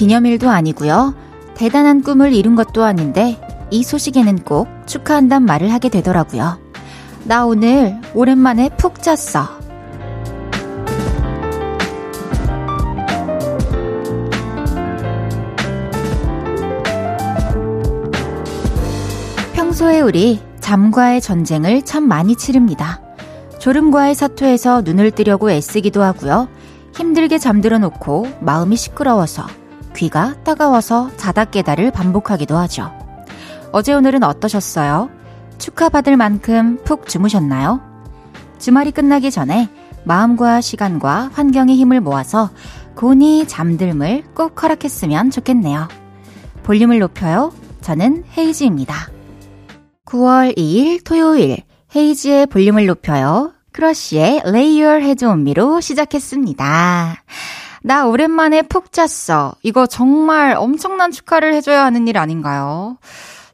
기념일도 아니고요. 대단한 꿈을 이룬 것도 아닌데 이 소식에는 꼭 축하한단 말을 하게 되더라고요. 나 오늘 오랜만에 푹 잤어. 평소에 우리 잠과의 전쟁을 참 많이 치릅니다. 졸음과의 사투에서 눈을 뜨려고 애쓰기도 하고요. 힘들게 잠들어 놓고 마음이 시끄러워서 귀가 따가워서 자다 깨달을 반복하기도 하죠. 어제 오늘은 어떠셨어요? 축하받을 만큼 푹 주무셨나요? 주말이 끝나기 전에 마음과 시간과 환경의 힘을 모아서 곤히 잠들물 꼭 허락했으면 좋겠네요. 볼륨을 높여요. 저는 헤이즈입니다. 9월 2일 토요일 헤이즈의 볼륨을 높여요. 크러쉬의 Head On Me로 시작했습니다. 나 오랜만에 푹 잤어. 이거 정말 엄청난 축하를 해줘야 하는 일 아닌가요?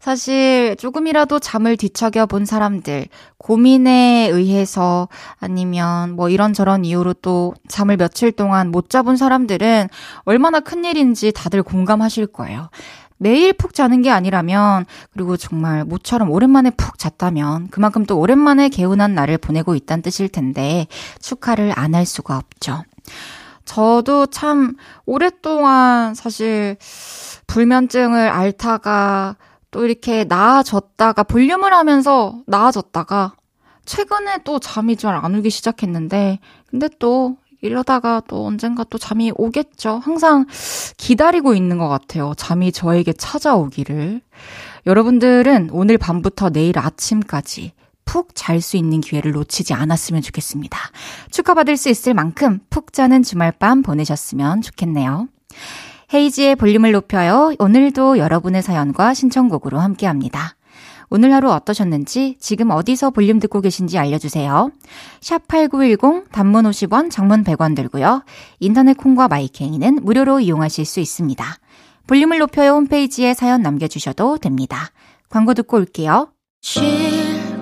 사실 조금이라도 잠을 뒤척여 본 사람들, 고민에 의해서 아니면 뭐 이런저런 이유로 또 잠을 며칠 동안 못 자본 사람들은 얼마나 큰일인지 다들 공감하실 거예요. 매일 푹 자는 게 아니라면, 그리고 정말 모처럼 오랜만에 푹 잤다면, 그만큼 또 오랜만에 개운한 날을 보내고 있다는 뜻일 텐데, 축하를 안 할 수가 없죠. 저도 참 오랫동안 사실 불면증을 앓다가 또 이렇게 나아졌다가 볼륨을 하면서 나아졌다가 최근에 또 잠이 잘 안 오기 시작했는데 근데 또 이러다가 또 언젠가 또 잠이 오겠죠. 항상 기다리고 있는 것 같아요. 잠이 저에게 찾아오기를. 여러분들은 오늘 밤부터 내일 아침까지 푹 잘 수 있는 기회를 놓치지 않았으면 좋겠습니다. 축하받을 수 있을 만큼 푹 자는 주말 밤 보내셨으면 좋겠네요. 헤이지의 볼륨을 높여요. 오늘도 여러분의 사연과 신청곡으로 함께 합니다. 오늘 하루 어떠셨는지 지금 어디서 볼륨 듣고 계신지 알려주세요. 샵 8910 단문 50원 장문 100원 들고요. 인터넷 콩과 마이케이는 무료로 이용하실 수 있습니다. 볼륨을 높여요 홈페이지에 사연 남겨주셔도 됩니다. 광고 듣고 올게요.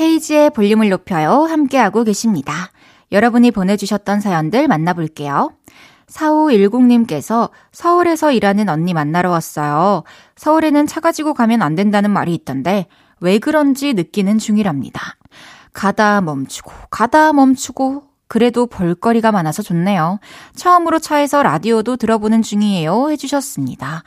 헤이지의 볼륨을 높여요. 함께하고 계십니다. 여러분이 보내주셨던 사연들 만나볼게요. 4510님께서 서울에서 일하는 언니 만나러 왔어요. 서울에는 차 가지고 가면 안 된다는 말이 있던데 왜 그런지 느끼는 중이랍니다. 가다 멈추고 가다 멈추고 그래도 볼거리가 많아서 좋네요. 처음으로 차에서 라디오도 들어보는 중이에요. 해주셨습니다.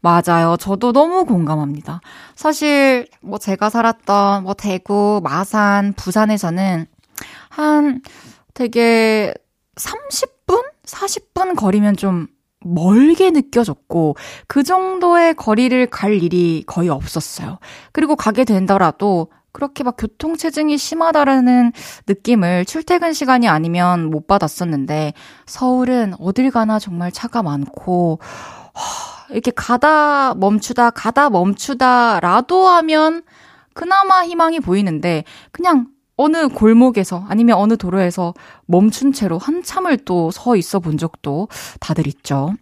맞아요. 저도 너무 공감합니다. 사실, 뭐, 제가 살았던, 뭐, 대구, 마산, 부산에서는 한 되게 30분? 40분 거리면 좀 멀게 느껴졌고, 그 정도의 거리를 갈 일이 거의 없었어요. 그리고 가게 된다라도 그렇게 막 교통체증이 심하다라는 느낌을 출퇴근 시간이 아니면 못 받았었는데 서울은 어딜 가나 정말 차가 많고 이렇게 가다 멈추다 가다 멈추다라도 하면 그나마 희망이 보이는데 그냥 어느 골목에서 아니면 어느 도로에서 멈춘 채로 한참을 또 서 있어 본 적도 다들 있죠.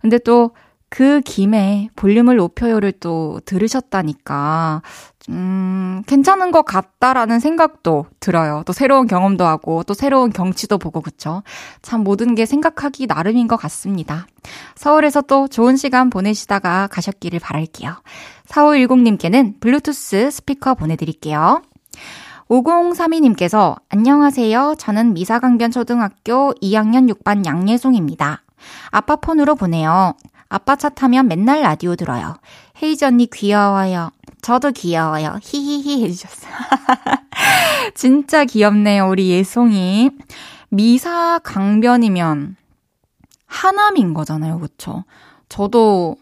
근데 또 그 김에 볼륨을 높여요를 또 들으셨다니까, 음, 괜찮은 것 같다라는 생각도 들어요. 또 새로운 경험도 하고, 또 새로운 경치도 보고, 그쵸? 참 모든 게 생각하기 나름인 것 같습니다. 서울에서 또 좋은 시간 보내시다가 가셨기를 바랄게요. 4510님께는 블루투스 스피커 보내드릴게요. 5032님께서 안녕하세요. 저는 미사강변초등학교 2학년 6반 양예송입니다. 아빠 폰으로 보내요. 아빠 차 타면 맨날 라디오 들어요. 헤이즈 언니 귀여워요. 저도 귀여워요. 히히히 해주셨어요. 진짜 귀엽네요, 우리 예송이. 미사 강변이면 하남인 거잖아요, 그쵸? 저도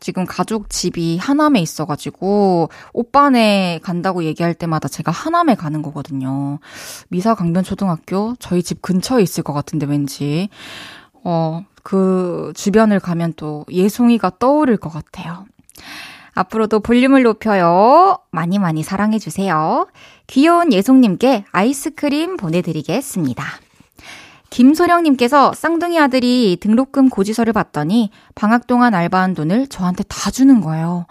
지금 가족 집이 하남에 있어가지고 오빠네 간다고 얘기할 때마다 제가 하남에 가는 거거든요. 미사 강변 초등학교 저희 집 근처에 있을 것 같은데 왠지 어, 그 주변을 가면 또 예송이가 떠오를 것 같아요. 앞으로도 볼륨을 높여요. 많이 많이 사랑해주세요. 귀여운 예송님께 아이스크림 보내드리겠습니다. 김소령님께서 쌍둥이 아들이 등록금 고지서를 봤더니 방학 동안 알바한 돈을 저한테 다 주는 거예요.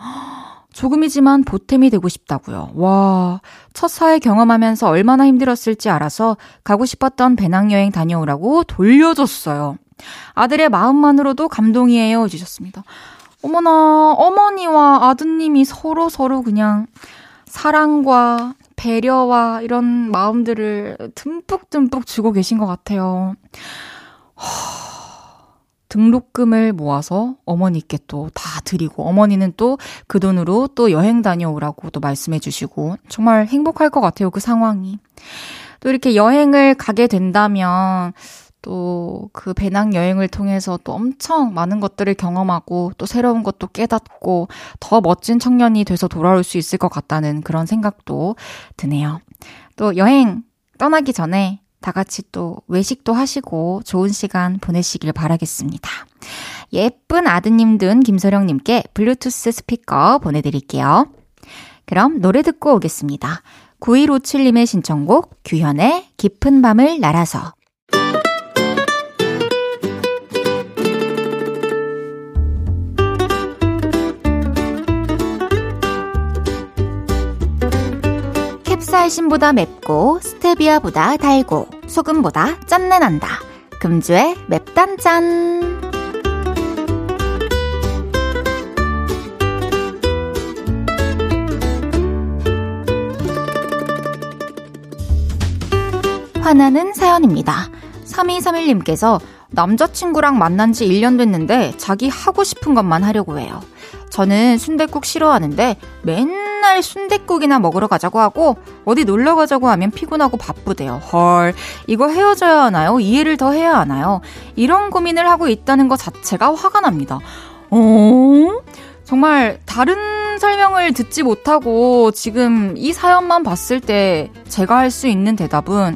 조금이지만 보탬이 되고 싶다고요. 와, 첫 사회 경험하면서 얼마나 힘들었을지 알아서 가고 싶었던 배낭여행 다녀오라고 돌려줬어요. 아들의 마음만으로도 감동이에요. 해주셨습니다. 어머나, 어머니와 아드님이 서로 서로 그냥 사랑과 배려와 이런 마음들을 듬뿍듬뿍 주고 계신 것 같아요. 등록금을 모아서 어머니께 또 다 드리고 어머니는 또 그 돈으로 또 여행 다녀오라고 또 말씀해 주시고 정말 행복할 것 같아요. 그 상황이. 또 이렇게 여행을 가게 된다면 또 그 배낭 여행을 통해서 또 엄청 많은 것들을 경험하고 또 새로운 것도 깨닫고 더 멋진 청년이 돼서 돌아올 수 있을 것 같다는 그런 생각도 드네요. 또 여행 떠나기 전에 다 같이 또 외식도 하시고 좋은 시간 보내시길 바라겠습니다. 예쁜 아드님 둔 김소령님께 블루투스 스피커 보내드릴게요. 그럼 노래 듣고 오겠습니다. 9157님의 신청곡 규현의 깊은 밤을 날아서 캡사이신보다 맵고 스테비아보다 달고 소금보다 짠내 난다. 금주의 맵단짠. 화나는 사연입니다. 3231님께서 남자친구랑 만난 지 1년 됐는데 자기 하고 싶은 것만 하려고 해요. 저는 순댓국 싫어하는데 맨 날 순댓국이나 먹으러 가자고 하고 어디 놀러 가자고 하면 피곤하고 바쁘대요. 헐, 이거 헤어져야 하나요? 이해를 더 해야 하나요? 이런 고민을 하고 있다는 것 자체가 화가 납니다. 어? 정말 다른 설명을 듣지 못하고 지금 이 사연만 봤을 때 제가 할 수 있는 대답은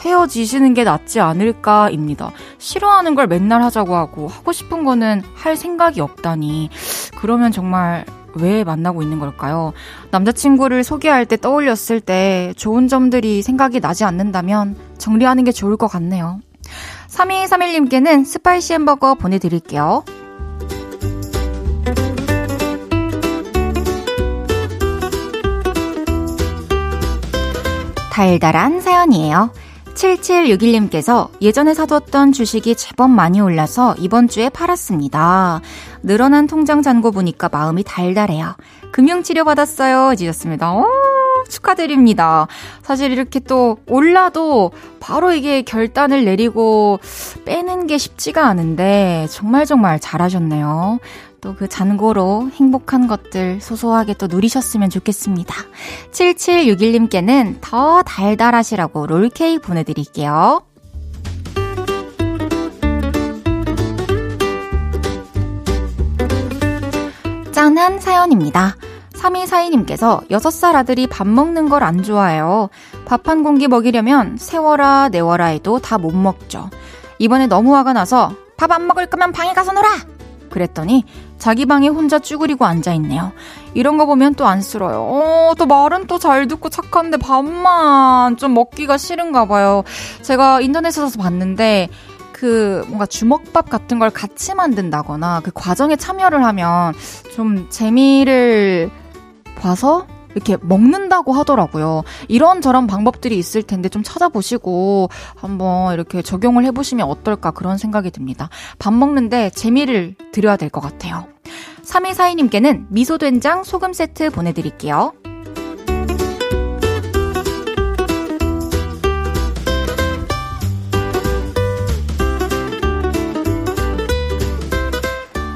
헤어지시는 게 낫지 않을까입니다. 싫어하는 걸 맨날 하자고 하고 하고 싶은 거는 할 생각이 없다니. 그러면 정말 왜 만나고 있는 걸까요? 남자친구를 소개할 때 떠올렸을 때 좋은 점들이 생각이 나지 않는다면 정리하는 게 좋을 것 같네요. 3231님께는 spicy 햄버거 보내드릴게요. 달달한 사연이에요. 7761님께서 예전에 사뒀던 주식이 제법 많이 올라서 이번 주에 팔았습니다. 늘어난 통장 잔고 보니까 마음이 달달해요. 금융치료 받았어요. 해주셨습니다. 오, 축하드립니다. 사실 이렇게 또 올라도 바로 이게 결단을 내리고 빼는 게 쉽지가 않은데 정말 정말 잘하셨네요. 또 그 잔고로 행복한 것들 소소하게 또 누리셨으면 좋겠습니다. 7761님께는 더 달달하시라고 롤케이크 보내드릴게요. 짠한 사연입니다. 3242님께서 6살 아들이 밥 먹는 걸 안 좋아해요. 밥 한 공기 먹이려면 세워라, 내워라 해도 다 못 먹죠. 이번에 너무 화가 나서 밥 안 먹을 거면 방에 가서 놀아! 그랬더니 자기 방에 혼자 쭈그리고 앉아있네요. 이런 거 보면 또 안쓰러요. 어, 또 말은 또 잘 듣고 착한데 밥만 좀 먹기가 싫은가 봐요. 제가 인터넷에서 봤는데 그 뭔가 주먹밥 같은 걸 같이 만든다거나 그 과정에 참여를 하면 좀 재미를 봐서 이렇게 먹는다고 하더라고요. 이런저런 방법들이 있을 텐데 좀 찾아보시고 한번 이렇게 적용을 해보시면 어떨까 그런 생각이 듭니다. 밥 먹는데 재미를 드려야 될 것 같아요. 3242님께는 미소된장 소금 세트 보내드릴게요.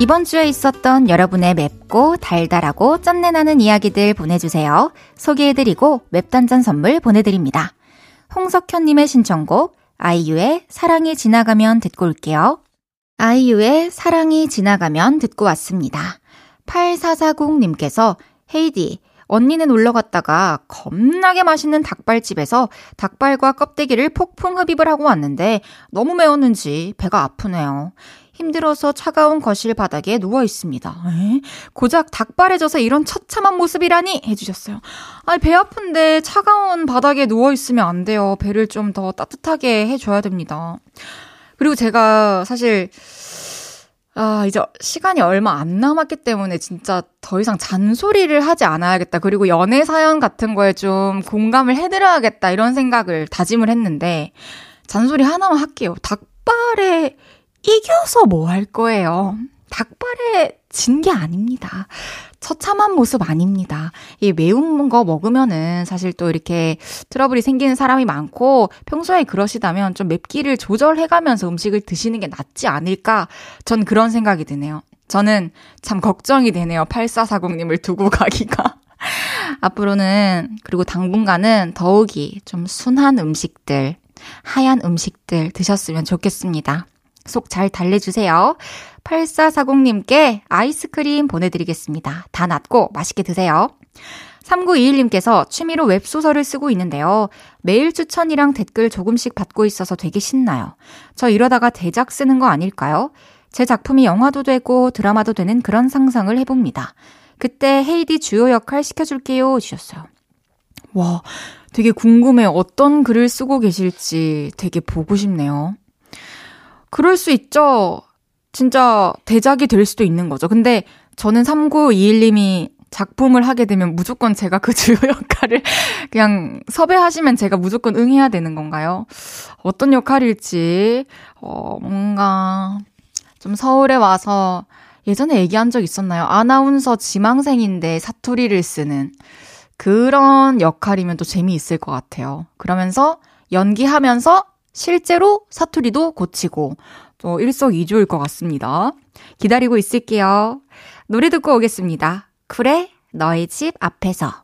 이번 주에 있었던 여러분의 맵고 달달하고 짠내나는 이야기들 보내주세요. 소개해드리고 맵단짠 선물 보내드립니다. 홍석현님의 신청곡 아이유의 사랑이 지나가면 듣고 올게요. 아이유의 사랑이 지나가면 듣고 왔습니다. 8440님께서 헤이디 언니는 놀러 갔다가 겁나게 맛있는 닭발집에서 닭발과 껍데기를 폭풍 흡입을 하고 왔는데 너무 매웠는지 배가 아프네요. 힘들어서 차가운 거실 바닥에 누워 있습니다. 에? 고작 닭발에 져서 이런 처참한 모습이라니 해주셨어요. 아니 배 아픈데 차가운 바닥에 누워 있으면 안 돼요. 배를 좀 더 따뜻하게 해줘야 됩니다. 그리고 제가 사실 아, 이제 시간이 얼마 안 남았기 때문에 진짜 더 이상 잔소리를 하지 않아야겠다. 그리고 연애 사연 같은 거에 좀 공감을 해드려야겠다. 이런 생각을 다짐을 했는데, 잔소리 하나만 할게요. 닭발에 이겨서 뭐 할 거예요? 닭발에 진 게 아닙니다. 처참한 모습 아닙니다. 이 매운 거 먹으면은 사실 또 이렇게 트러블이 생기는 사람이 많고 평소에 그러시다면 좀 맵기를 조절해가면서 음식을 드시는 게 낫지 않을까? 전 그런 생각이 드네요. 저는 참 걱정이 되네요. 8440님을 두고 가기가. 앞으로는, 그리고 당분간은 더욱이 좀 순한 음식들, 하얀 음식들 드셨으면 좋겠습니다. 속 잘 달래주세요. 8440님께 아이스크림 보내드리겠습니다. 다 낫고 맛있게 드세요. 3921님께서 취미로 웹소설을 쓰고 있는데요. 매일 추천이랑 댓글 조금씩 받고 있어서 되게 신나요. 저 이러다가 대작 쓰는 거 아닐까요? 제 작품이 영화도 되고 드라마도 되는 그런 상상을 해봅니다. 그때 헤이디 주요 역할 시켜줄게요. 주셨어요. 와, 되게 궁금해요. 어떤 글을 쓰고 계실지 되게 보고 싶네요. 그럴 수 있죠. 진짜 대작이 될 수도 있는 거죠. 근데 저는 3921님이 작품을 하게 되면 무조건 제가 그 주요 역할을 그냥 섭외하시면 제가 무조건 응해야 되는 건가요? 어떤 역할일지, 어, 뭔가 좀 서울에 와서 예전에 얘기한 적 있었나요? 아나운서 지망생인데 사투리를 쓰는 그런 역할이면 또 재미있을 것 같아요. 그러면서 연기하면서 실제로 사투리도 고치고 또 일석이조일 것 같습니다. 기다리고 있을게요. 노래 듣고 오겠습니다. 그래, 너의 집 앞에서.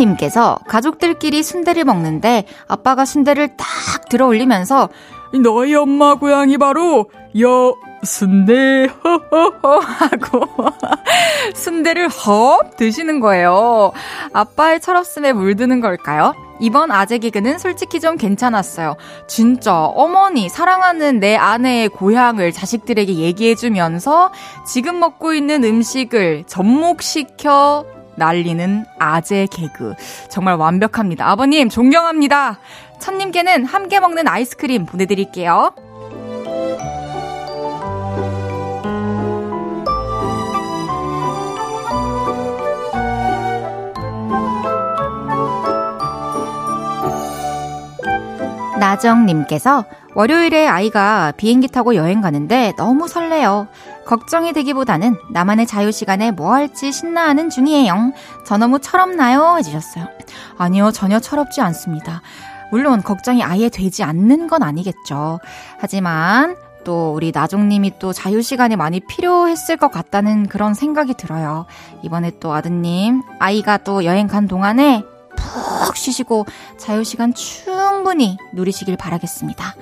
천님께서 가족들끼리 순대를 먹는데 아빠가 순대를 딱 들어 올리면서 너희 엄마 고향이 바로 여 순대 허허허 하고 순대를 헉 드시는 거예요. 아빠의 철없음에 물드는 걸까요? 이번 아재 개그는 솔직히 좀 괜찮았어요. 진짜 어머니 사랑하는 내 아내의 고향을 자식들에게 얘기해주면서 지금 먹고 있는 음식을 접목시켜 날리는 아재 개그. 정말 완벽합니다. 아버님 존경합니다. 천님께는 함께 먹는 아이스크림 보내드릴게요. 나정님께서 월요일에 아이가 비행기 타고 여행 가는데 너무 설레요. 걱정이 되기보다는 나만의 자유 시간에 뭐 할지 신나하는 중이에요. 저 너무 철없나요? 해주셨어요. 아니요, 전혀 철없지 않습니다. 물론 걱정이 아예 되지 않는 건 아니겠죠. 하지만 또 우리 나종님이 또 자유 시간이 많이 필요했을 것 같다는 그런 생각이 들어요. 이번에 또 아드님, 아이가 또 여행 간 동안에 푹 쉬시고 자유 시간 충분히 누리시길 바라겠습니다.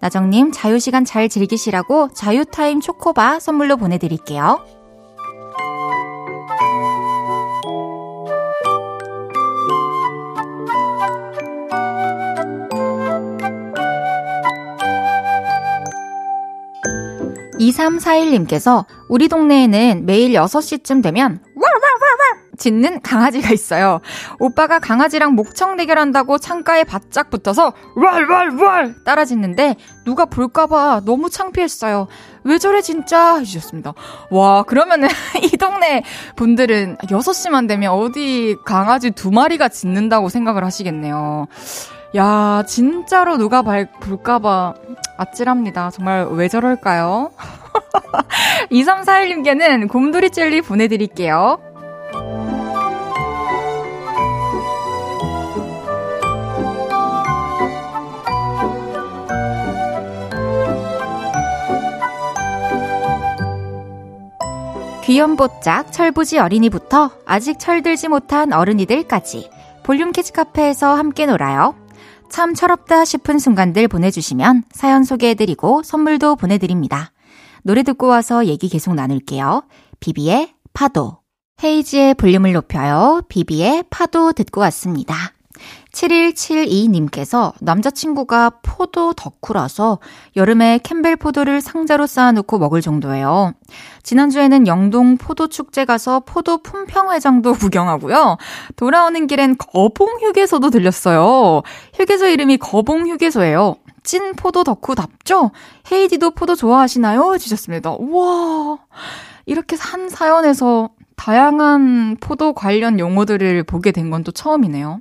나정님, 자유시간 잘 즐기시라고 자유타임 초코바 선물로 보내드릴게요. (2341님께서) 우리 동네에는 매일 (6시쯤) 되면 짖는 강아지가 있어요. 오빠가 강아지랑 목청 대결한다고 창가에 바짝 붙어서 왈왈왈 따라 짖는데 누가 볼까봐 너무 창피했어요. 왜 저래 진짜 해주셨습니다. 와 그러면은 이 동네 분들은 6시만 되면 어디 강아지 두 마리가 짖는다고 생각을 하시겠네요. 야 진짜로 누가 발, 볼까봐 아찔합니다. 정말 왜 저럴까요? 2341님께는 곰돌이 젤리 보내드릴게요. 귀염뽀짝 철부지 어린이부터 아직 철들지 못한 어른이들까지 볼륨 캐치 카페에서 함께 놀아요. 참 철없다 싶은 순간들 보내주시면 사연 소개해드리고 선물도 보내드립니다. 노래 듣고 와서 얘기 계속 나눌게요. 비비의 파도. 헤이지의 볼륨을 높여요. 비비의 파도 듣고 왔습니다. 7172님께서 남자친구가 포도 덕후라서 여름에 캠벨 포도를 상자로 쌓아놓고 먹을 정도예요. 지난주에는 영동 포도 축제 가서 포도 품평회장도 구경하고요. 돌아오는 길엔 거봉 휴게소도 들렸어요. 휴게소 이름이 거봉 휴게소예요. 찐 포도 덕후답죠? 헤이디도 포도 좋아하시나요? 주셨습니다. 우와. 이렇게 한 사연에서 다양한 포도 관련 용어들을 보게 된 건 또 처음이네요.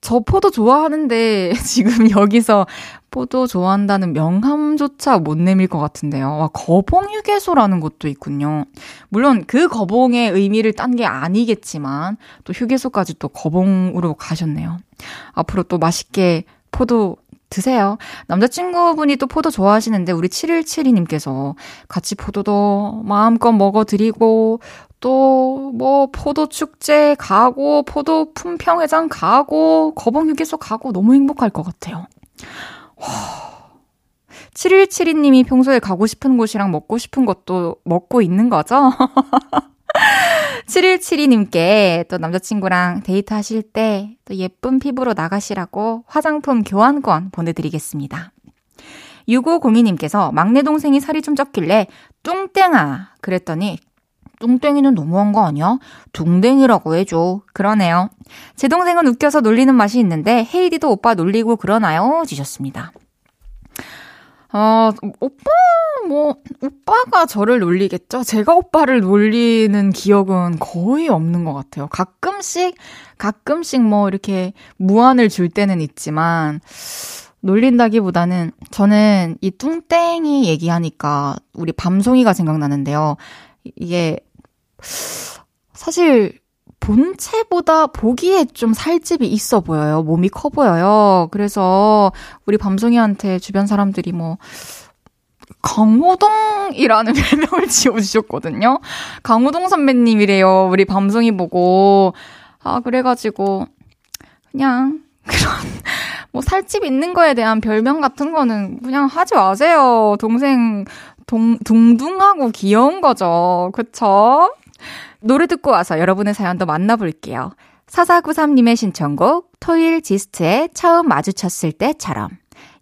저 포도 좋아하는데 지금 여기서 포도 좋아한다는 명함조차 못 내밀 것 같은데요. 와, 거봉 휴게소라는 곳도 있군요. 물론 그 거봉의 의미를 딴 게 아니겠지만 또 휴게소까지 또 거봉으로 가셨네요. 앞으로 또 맛있게 포도 드세요. 남자친구분이 또 포도 좋아하시는데 우리 7172님께서 같이 포도도 마음껏 먹어드리고 또 뭐 포도 축제 가고 포도 품평 회장 가고 거봉 휴게소 가고 너무 행복할 것 같아요. 7172님이 평소에 가고 싶은 곳이랑 먹고 싶은 것도 먹고 있는 거죠? 7172님께 또 남자친구랑 데이트 하실 때 또 예쁜 피부로 나가시라고 화장품 교환권 보내드리겠습니다. 6502님께서 막내 동생이 살이 좀 쪘길래 뚱땡아 그랬더니 뚱땡이는 너무한 거 아니야? 둥댕이라고 해줘. 그러네요. 제 동생은 웃겨서 놀리는 맛이 있는데 헤이디도 오빠 놀리고 그러나요? 주셨습니다. 어, 오빠, 뭐, 오빠가 저를 놀리겠죠? 제가 오빠를 놀리는 기억은 거의 없는 것 같아요. 가끔씩, 가끔씩 뭐 이렇게 무안을 줄 때는 있지만, 놀린다기보다는 저는 이 뚱땡이 얘기하니까 우리 밤송이가 생각나는데요. 이게, 사실 본체보다 보기에 좀 살집이 있어 보여요. 몸이 커 보여요. 그래서 우리 밤송이한테 주변 사람들이 뭐 강호동이라는 별명을 지어주셨거든요. 강호동 선배님이래요. 우리 밤송이 보고. 아, 그래가지고, 그냥, 그런, 뭐, 살집 있는 거에 대한 별명 같은 거는 그냥 하지 마세요. 동생, 동, 둥둥하고 귀여운 거죠. 그쵸? 노래 듣고 와서 여러분의 사연도 만나볼게요. 4493님의 신청곡 토일 지스트의 처음 마주쳤을 때처럼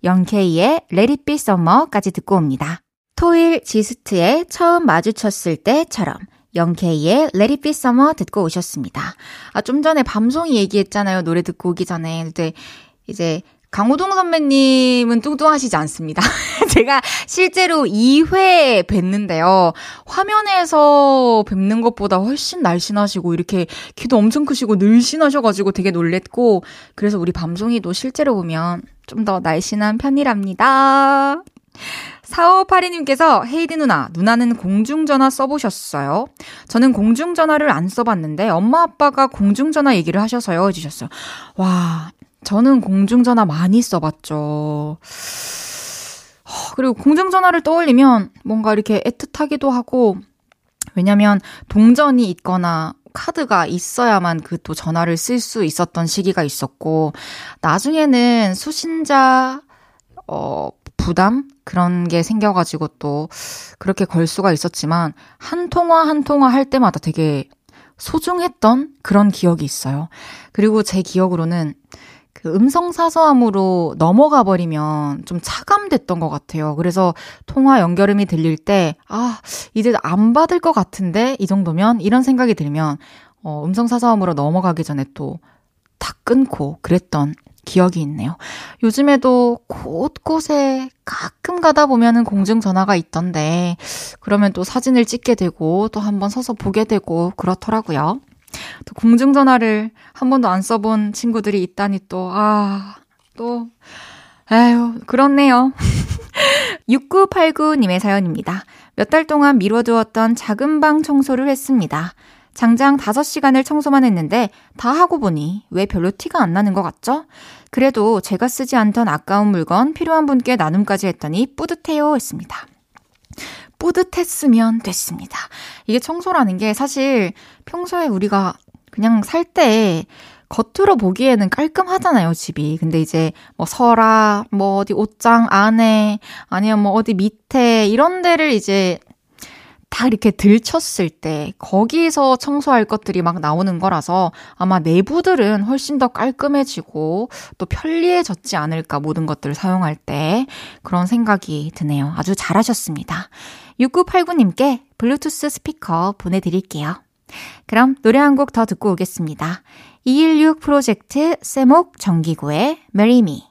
영케이의 Let It Be Summer까지 듣고 옵니다. 토일 지스트의 처음 마주쳤을 때처럼 영케이의 Let It Be Summer 듣고 오셨습니다. 아, 좀 전에 밤송이 얘기했잖아요. 노래 듣고 오기 전에. 근데 이제 강호동 선배님은 뚱뚱하시지 않습니다. 제가 실제로 2회 뵀는데요. 화면에서 뵙는 것보다 훨씬 날씬하시고 이렇게 키도 엄청 크시고 늘씬하셔가지고 되게 놀랬고 그래서 우리 밤송이도 실제로 보면 좀 더 날씬한 편이랍니다. 4582님께서 헤이디 누나, 누나는 공중전화 써보셨어요? 저는 공중전화를 안 써봤는데 엄마 아빠가 공중전화 얘기를 하셔서요 해주셨어요. 와, 저는 공중전화 많이 써봤죠. 그리고 공중전화를 떠올리면 뭔가 이렇게 애틋하기도 하고, 왜냐면 동전이 있거나 카드가 있어야만 그 또 전화를 쓸 수 있었던 시기가 있었고, 나중에는 수신자, 어, 부담? 그런 게 생겨가지고 또 그렇게 걸 수가 있었지만, 한 통화 한 통화 할 때마다 되게 소중했던 그런 기억이 있어요. 그리고 제 기억으로는 그 음성 사서함으로 넘어가 버리면 좀 차감됐던 것 같아요. 그래서 통화 연결음이 들릴 때, 아, 이제 안 받을 것 같은데? 이 정도면? 이런 생각이 들면, 어, 음성 사서음으로 넘어가기 전에 또 다 끊고 그랬던 기억이 있네요. 요즘에도 곳곳에 가끔 가다 보면은 공중전화가 있던데, 그러면 또 사진을 찍게 되고, 또 한번 서서 보게 되고, 그렇더라고요. 또 공중전화를 한 번도 안 써본 친구들이 있다니 또, 아, 또, 아유, 그렇네요. 6989님의 사연입니다. 몇 달 동안 미뤄두었던 작은 방 청소를 했습니다. 장장 5시간을 청소만 했는데 다 하고 보니 왜 별로 티가 안 나는 것 같죠? 그래도 제가 쓰지 않던 아까운 물건 필요한 분께 나눔까지 했더니 뿌듯해요 했습니다. 뿌듯했으면 됐습니다. 이게 청소라는 게 사실 평소에 우리가 그냥 살 때 겉으로 보기에는 깔끔하잖아요, 집이. 근데 이제 뭐 서랍, 뭐 어디 옷장 안에, 아니면 뭐 어디 밑에, 이런 데를 이제 다 이렇게 들쳤을 때 거기서 청소할 것들이 막 나오는 거라서 아마 내부들은 훨씬 더 깔끔해지고 또 편리해졌지 않을까 모든 것들을 사용할 때 그런 생각이 드네요. 아주 잘하셨습니다. 6989님께 블루투스 스피커 보내드릴게요. 그럼 노래 한 곡 더 듣고 오겠습니다. 216 프로젝트 세목 정기구의 Me.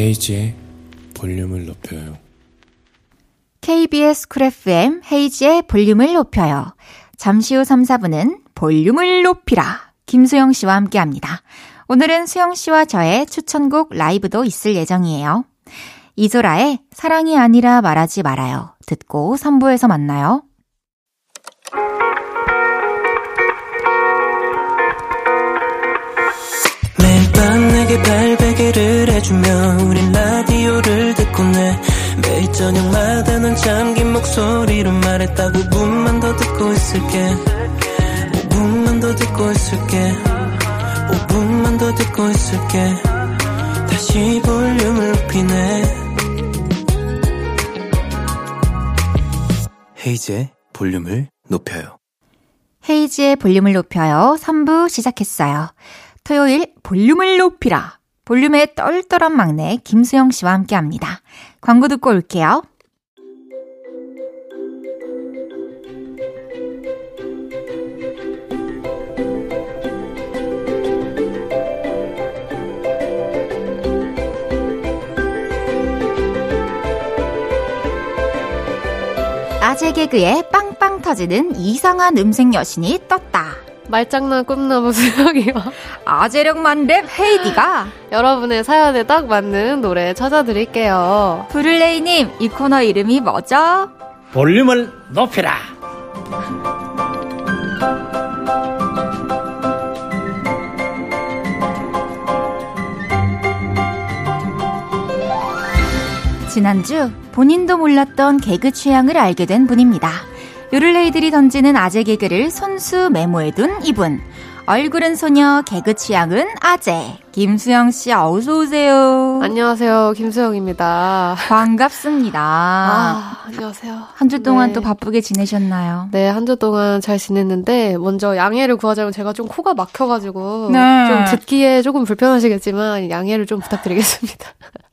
헤이지의 볼륨을 높여요. KBS 쿨 FM 헤이지의 볼륨을 높여요. 잠시 후 3, 4분은 볼륨을 높이라. 김수영 씨와 함께 합니다. 오늘은 수영 씨와 저의 추천곡 라이브도 있을 예정이에요. 이소라의 사랑이 아니라 말하지 말아요. 듣고 3부에서 만나요. 매일 밤 내게 발 베개를 해주며 우린 라디오를 듣고 내 매일 저녁마다 넌 잠긴 목소리로 말했다 5분만 더 듣고 있을게. 5분만 더 듣고 있을게. 5분만 더 듣고 있을게. 다시 볼륨을 높이네. 헤이즈의 볼륨을 높여요. 헤이즈의 볼륨을 높여요. 3부 시작했어요. 토요일 볼륨을 높이라. 볼륨의 똘똘한 막내 김수영 씨와 함께 합니다. 광고 듣고 올게요. 아재 개그에 빵빵 터지는 이상한 음색 여신이 떴다. 말장난 꿈나무 수영이와 아재력만 랩 헤이디가 여러분의 사연에 딱 맞는 노래 찾아드릴게요. 브룰레이님, 이 코너 이름이 뭐죠? 볼륨을 높여라. 지난주 본인도 몰랐던 개그 취향을 알게 된 분입니다. 요를레이들이 던지는 아재 개그를 손수 메모해둔 이분. 얼굴은 소녀, 개그 취향은 아재. 김수영 씨, 어서 오세요. 안녕하세요. 김수영입니다. 반갑습니다. 아, 안녕하세요. 한 주 동안 네. 또 바쁘게 지내셨나요? 네, 한 주 동안 잘 지냈는데, 먼저 양해를 구하자면 제가 좀 코가 막혀가지고, 네. 좀 듣기에 조금 불편하시겠지만, 양해를 좀 부탁드리겠습니다.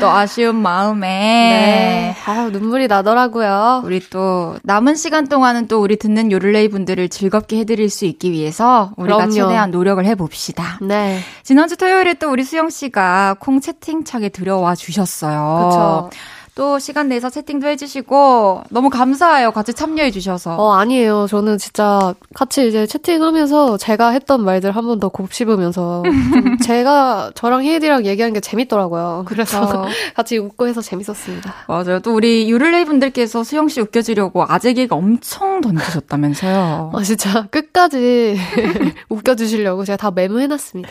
또 아쉬운 마음에 네. 아유, 눈물이 나더라고요. 우리 또 남은 시간 동안은 또 우리 듣는 요를레이 분들을 즐겁게 해드릴 수 있기 위해서 우리가 그럼요. 최대한 노력을 해봅시다. 네. 지난주 토요일에 또 우리 수영 씨가 콩 채팅창에 들어와 주셨어요. 그렇죠. 또 시간 내서 채팅도 해주시고 너무 감사해요. 같이 참여해 주셔서. 어 아니에요. 저는 진짜 같이 이제 채팅하면서 제가 했던 말들 한 번 더 곱씹으면서 제가 저랑 혜이랑 얘기하는 게 재밌더라고요. 그래서 같이 웃고 해서 재밌었습니다. 맞아요. 또 우리 유를레이 분들께서 수영 씨 웃겨주려고 아재 개가 엄청 던지셨다면서요. 아 진짜 끝까지 웃겨주시려고 제가 다 메모해놨습니다.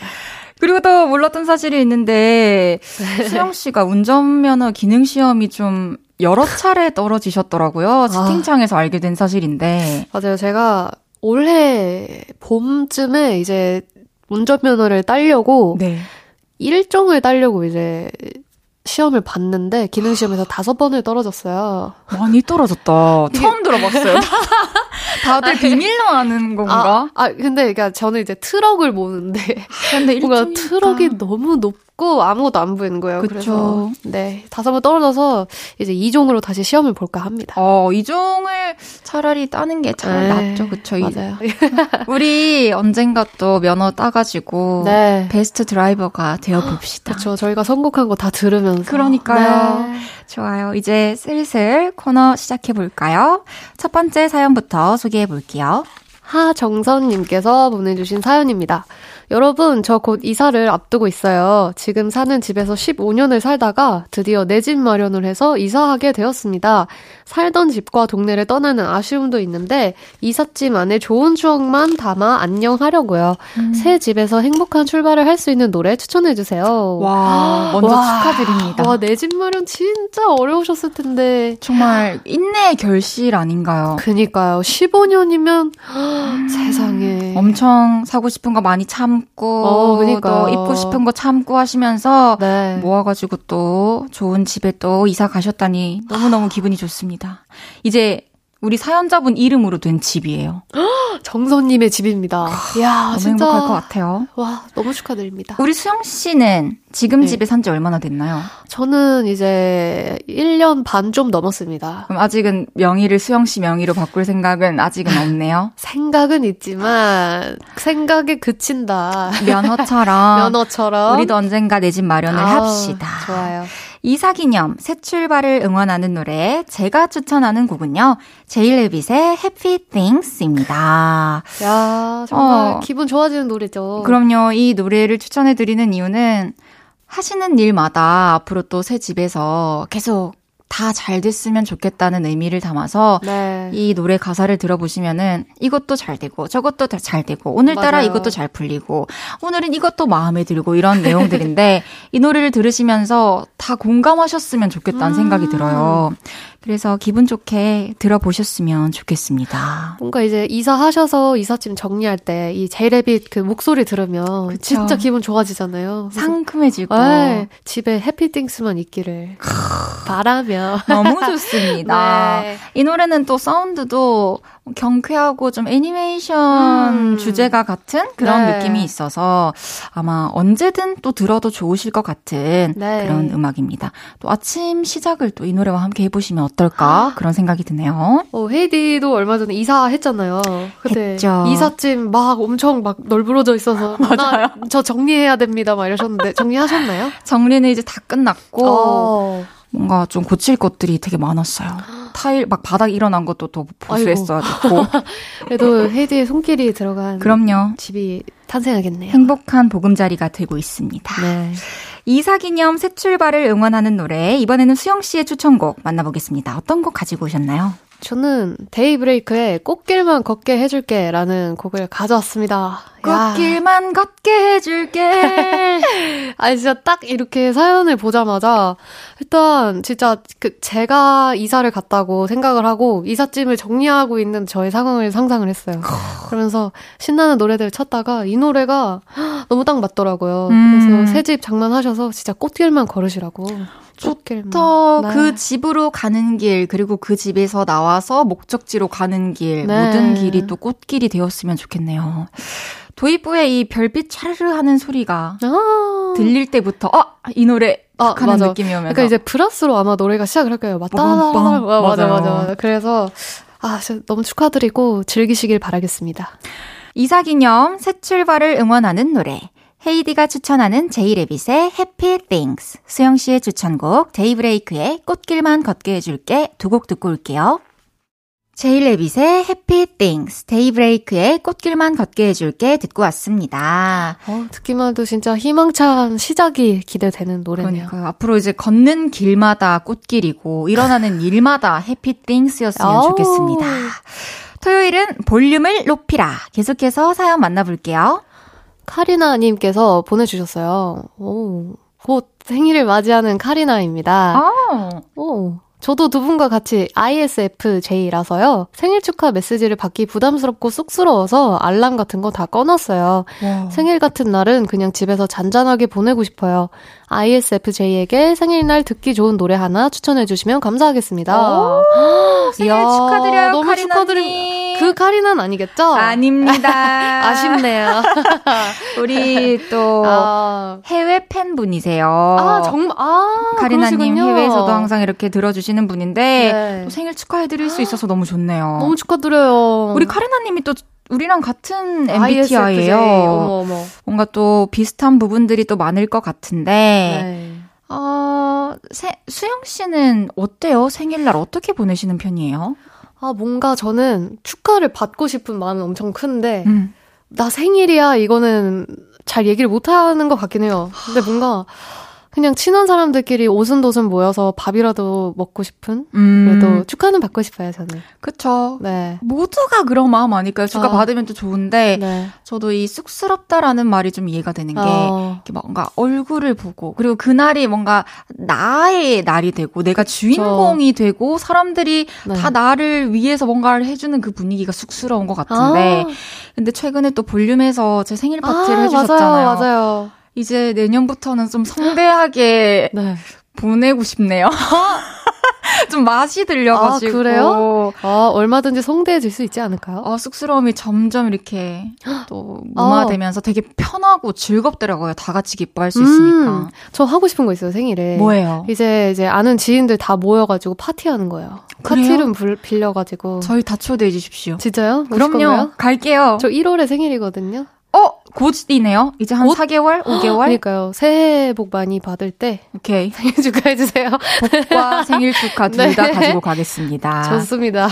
그리고 또 몰랐던 사실이 있는데 네. 수영 씨가 운전면허 기능 시험이 좀 여러 차례 떨어지셨더라고요. 아. 채팅창에서 아. 알게 된 사실인데. 맞아요. 제가 올해 봄쯤에 이제 운전면허를 따려고 네. 일종을 따려고 이제 시험을 봤는데 기능 시험에서 다섯 번을 떨어졌어요. 많이 떨어졌다. 처음 들어봤어요. 다들 비밀로 하는 건가? 아, 아 근데 그러니까 저는 이제 트럭을 모는데 근데 뭔가 트럭이 너무 높 높고 아무것도 안 보이는 거예요. 그쵸. 그래서 네 다섯 번 떨어져서 이제 이종으로 다시 시험을 볼까 합니다. 어 이종을 차라리 따는 게 잘 네. 낫죠, 그쵸? 맞아요. 우리 언젠가 또 면허 따가지고 네. 베스트 드라이버가 되어 봅시다. 그렇죠. 저희가 선곡한 거 다 들으면서. 그러니까요. 네. 좋아요. 이제 슬슬 코너 시작해 볼까요? 첫 번째 사연부터 소개해 볼게요. 하정선님께서 보내주신 사연입니다. 여러분, 저 곧 이사를 앞두고 있어요. 지금 사는 집에서 15년을 살다가 드디어 내 집 마련을 해서 이사하게 되었습니다. 살던 집과 동네를 떠나는 아쉬움도 있는데 이삿짐 안에 좋은 추억만 담아 안녕하려고요. 음. 새 집에서 행복한 출발을 할 수 있는 노래 추천해 주세요. 와, 먼저 와, 축하드립니다. 와, 내 집 마련 진짜 어려우셨을 텐데. 정말 인내의 결실 아닌가요? 그니까요. 15년이면 음. 세상에 엄청 사고 싶은 거 많이 참 참고 어, 그러니까. 또 입고 싶은 거 참고 하시면서 네. 모아가지고 또 좋은 집에 또 이사 가셨다니 너무너무 기분이 좋습니다. 이제 우리 사연자분 이름으로 된 집이에요. 정선님의 집입니다. 이야, 너무 진짜. 행복할 것 같아요. 와, 너무 축하드립니다. 우리 수영 씨는 지금 네. 집에 산 지 얼마나 됐나요? 저는 이제 1년 반 좀 넘었습니다. 그럼 아직은 명의를 수영 씨 명의로 바꿀 생각은 아직은 없네요? 생각은 있지만 생각에 그친다. 면허처럼. 면허처럼. 우리도 언젠가 내 집 마련을 아, 합시다. 좋아요. 이사 기념 새 출발을 응원하는 노래 제가 추천하는 곡은요. 제일레빗의 Happy Things입니다. 야 정말 어, 기분 좋아지는 노래죠. 그럼요. 이 노래를 추천해드리는 이유는 하시는 일마다 앞으로 또 새 집에서 계속 다 잘 됐으면 좋겠다는 의미를 담아서 네. 이 노래 가사를 들어보시면은 이것도 잘 되고 저것도 잘 되고 오늘따라 맞아요. 이것도 잘 풀리고 오늘은 이것도 마음에 들고 이런 내용들인데 이 노래를 들으시면서 다 공감하셨으면 좋겠다는 음. 생각이 들어요. 그래서 기분 좋게 들어보셨으면 좋겠습니다. 뭔가 이제 이사하셔서 이삿짐 정리할 때 이 제이레빗 그 목소리 들으면 그쵸. 진짜 기분 좋아지잖아요. 상큼해지고 네, 집에 해피띵스만 있기를 바라며 너무 좋습니다. 네. 이 노래는 또 사운드도 경쾌하고 좀 애니메이션 음. 주제가 같은 그런 네. 느낌이 있어서 아마 언제든 또 들어도 좋으실 것 같은 네. 그런 음악입니다. 또 아침 시작을 또 이 노래와 함께 해보시면 어떨까 그런 생각이 드네요. 어, 헤이디도 얼마 전에 이사했잖아요. 그때 했죠. 이삿짐 막 엄청 막 널브러져 있어서 맞아요. 저 정리해야 됩니다 막 이러셨는데 정리하셨나요? 정리는 이제 다 끝났고 어. 뭔가 좀 고칠 것들이 되게 많았어요. 타일 막 바닥 일어난 것도 또 보수했어야 됐고. 그래도 헤이디의 손길이 들어간 그럼요. 집이 탄생하겠네요. 행복한 보금자리가 되고 있습니다. 네. 이사 기념 새 출발을 응원하는 노래 이번에는 수영 씨의 추천곡 만나보겠습니다. 어떤 곡 가지고 오셨나요? 저는 데이브레이크의 꽃길만 걷게 해줄게 라는 곡을 가져왔습니다. 꽃길만 걷게 해줄게. 아니 진짜 딱 이렇게 사연을 보자마자 일단 진짜 그 제가 이사를 갔다고 생각을 하고 이삿짐을 정리하고 있는 저의 상황을 상상을 했어요. 그러면서 신나는 노래들 찾다가 이 노래가 너무 딱 맞더라고요. 음. 그래서 새집 장만하셔서 진짜 꽃길만 걸으시라고. 좋다. 네. 그 집으로 가는 길, 그리고 그 집에서 나와서 목적지로 가는 길, 네. 모든 길이 또 꽃길이 되었으면 좋겠네요. 도입부에 이 별빛 차르르 하는 소리가 아~ 들릴 때부터, 아! 이 노래 아, 하는 맞아. 느낌이 오면서. 그러니까 이제 플러스로 아마 노래가 시작을 할 거예요. 맞다. 아, 맞아, 맞아, 맞아. 그래서, 아, 너무 축하드리고 즐기시길 바라겠습니다. 이사 기념 새 출발을 응원하는 노래. 헤이디가 추천하는 제이레빗의 Happy Things, 수영 씨의 추천곡 데이브레이크의 꽃길만 걷게 해줄게 두 곡 듣고 올게요. 제이레빗의 Happy Things, 데이브레이크의 꽃길만 걷게 해줄게 듣고 왔습니다. 어, 듣기만 해도 진짜 희망찬 시작이 기대되는 노래네요. 그러니까 앞으로 이제 걷는 길마다 꽃길이고 일어나는 일마다 Happy Things였으면 좋겠습니다. 토요일은 볼륨을 높이라. 계속해서 사연 만나볼게요. 카리나님께서 보내주셨어요. 오, 곧 생일을 맞이하는 카리나입니다. 아. 오. 저도 두 분과 같이 ISFJ라서요. 생일 축하 메시지를 받기 부담스럽고 쑥스러워서 알람 같은 거 다 꺼놨어요. 와. 생일 같은 날은 그냥 집에서 잔잔하게 보내고 싶어요. ISFJ에게 생일날 듣기 좋은 노래 하나 추천해 주시면 감사하겠습니다. 생일 이야, 축하드려요. 너무 축하드립니다. 그 카리나는 아니겠죠? 아닙니다. 아쉽네요. 우리 또 아. 해외 팬분이세요. 아 정말 아 카리나님 해외에서도 항상 이렇게 들어주시는 분인데 네. 또 생일 축하해드릴 수 있어서 너무 좋네요. 너무 축하드려요. 우리 카리나님이 또 우리랑 같은 MBTI예요. 어머, 어머. 뭔가 또 비슷한 부분들이 또 많을 것 같은데. 네. 어, 세, 수영 씨는 어때요? 생일날 어떻게 보내시는 편이에요? 아, 뭔가 저는 축하를 받고 싶은 마음은 엄청 큰데, 음. 나 생일이야, 이거는 잘 얘기를 못 하는 것 같긴 해요. 근데 뭔가, 그냥 친한 사람들끼리 오순도순 모여서 밥이라도 먹고 싶은? 음. 그래도 축하는 받고 싶어요, 저는. 그쵸. 네. 모두가 그런 마음 아닐까요? 축하 아. 받으면 또 좋은데, 네. 저도 이 쑥스럽다라는 말이 좀 이해가 되는 게, 어. 뭔가 얼굴을 보고, 그리고 그날이 뭔가 나의 날이 되고, 내가 주인공이 그쵸. 되고, 사람들이 네. 다 나를 위해서 뭔가를 해주는 그 분위기가 쑥스러운 것 같은데, 아. 근데 최근에 또 볼륨에서 제 생일 파티를 아, 해주셨잖아요. 맞아요, 맞아요. 이제 내년부터는 좀 성대하게 네. 보내고 싶네요. 좀 맛이 들려가지고. 아, 그래요? 아, 얼마든지 성대해질 수 있지 않을까요? 아, 쑥스러움이 점점 이렇게 또 무마되면서 아. 되게 편하고 즐겁더라고요. 다 같이 기뻐할 수 있으니까. 음, 저 하고 싶은 거 있어요, 생일에. 뭐예요? 이제, 이제 아는 지인들 다 모여가지고 파티하는 거예요. 파티룸 빌려가지고. 저희 다 초대해 주십시오. 진짜요? 그럼요. 갈게요. 저 1월에 생일이거든요. 어, 곧이네요. 이제 한 곧? 4개월, 5개월? 그러니까요. 새해 복 많이 받을 때. 오케이. 생일 축하해주세요. 복과 생일 축하 둘다 네. 가지고 가겠습니다. 좋습니다.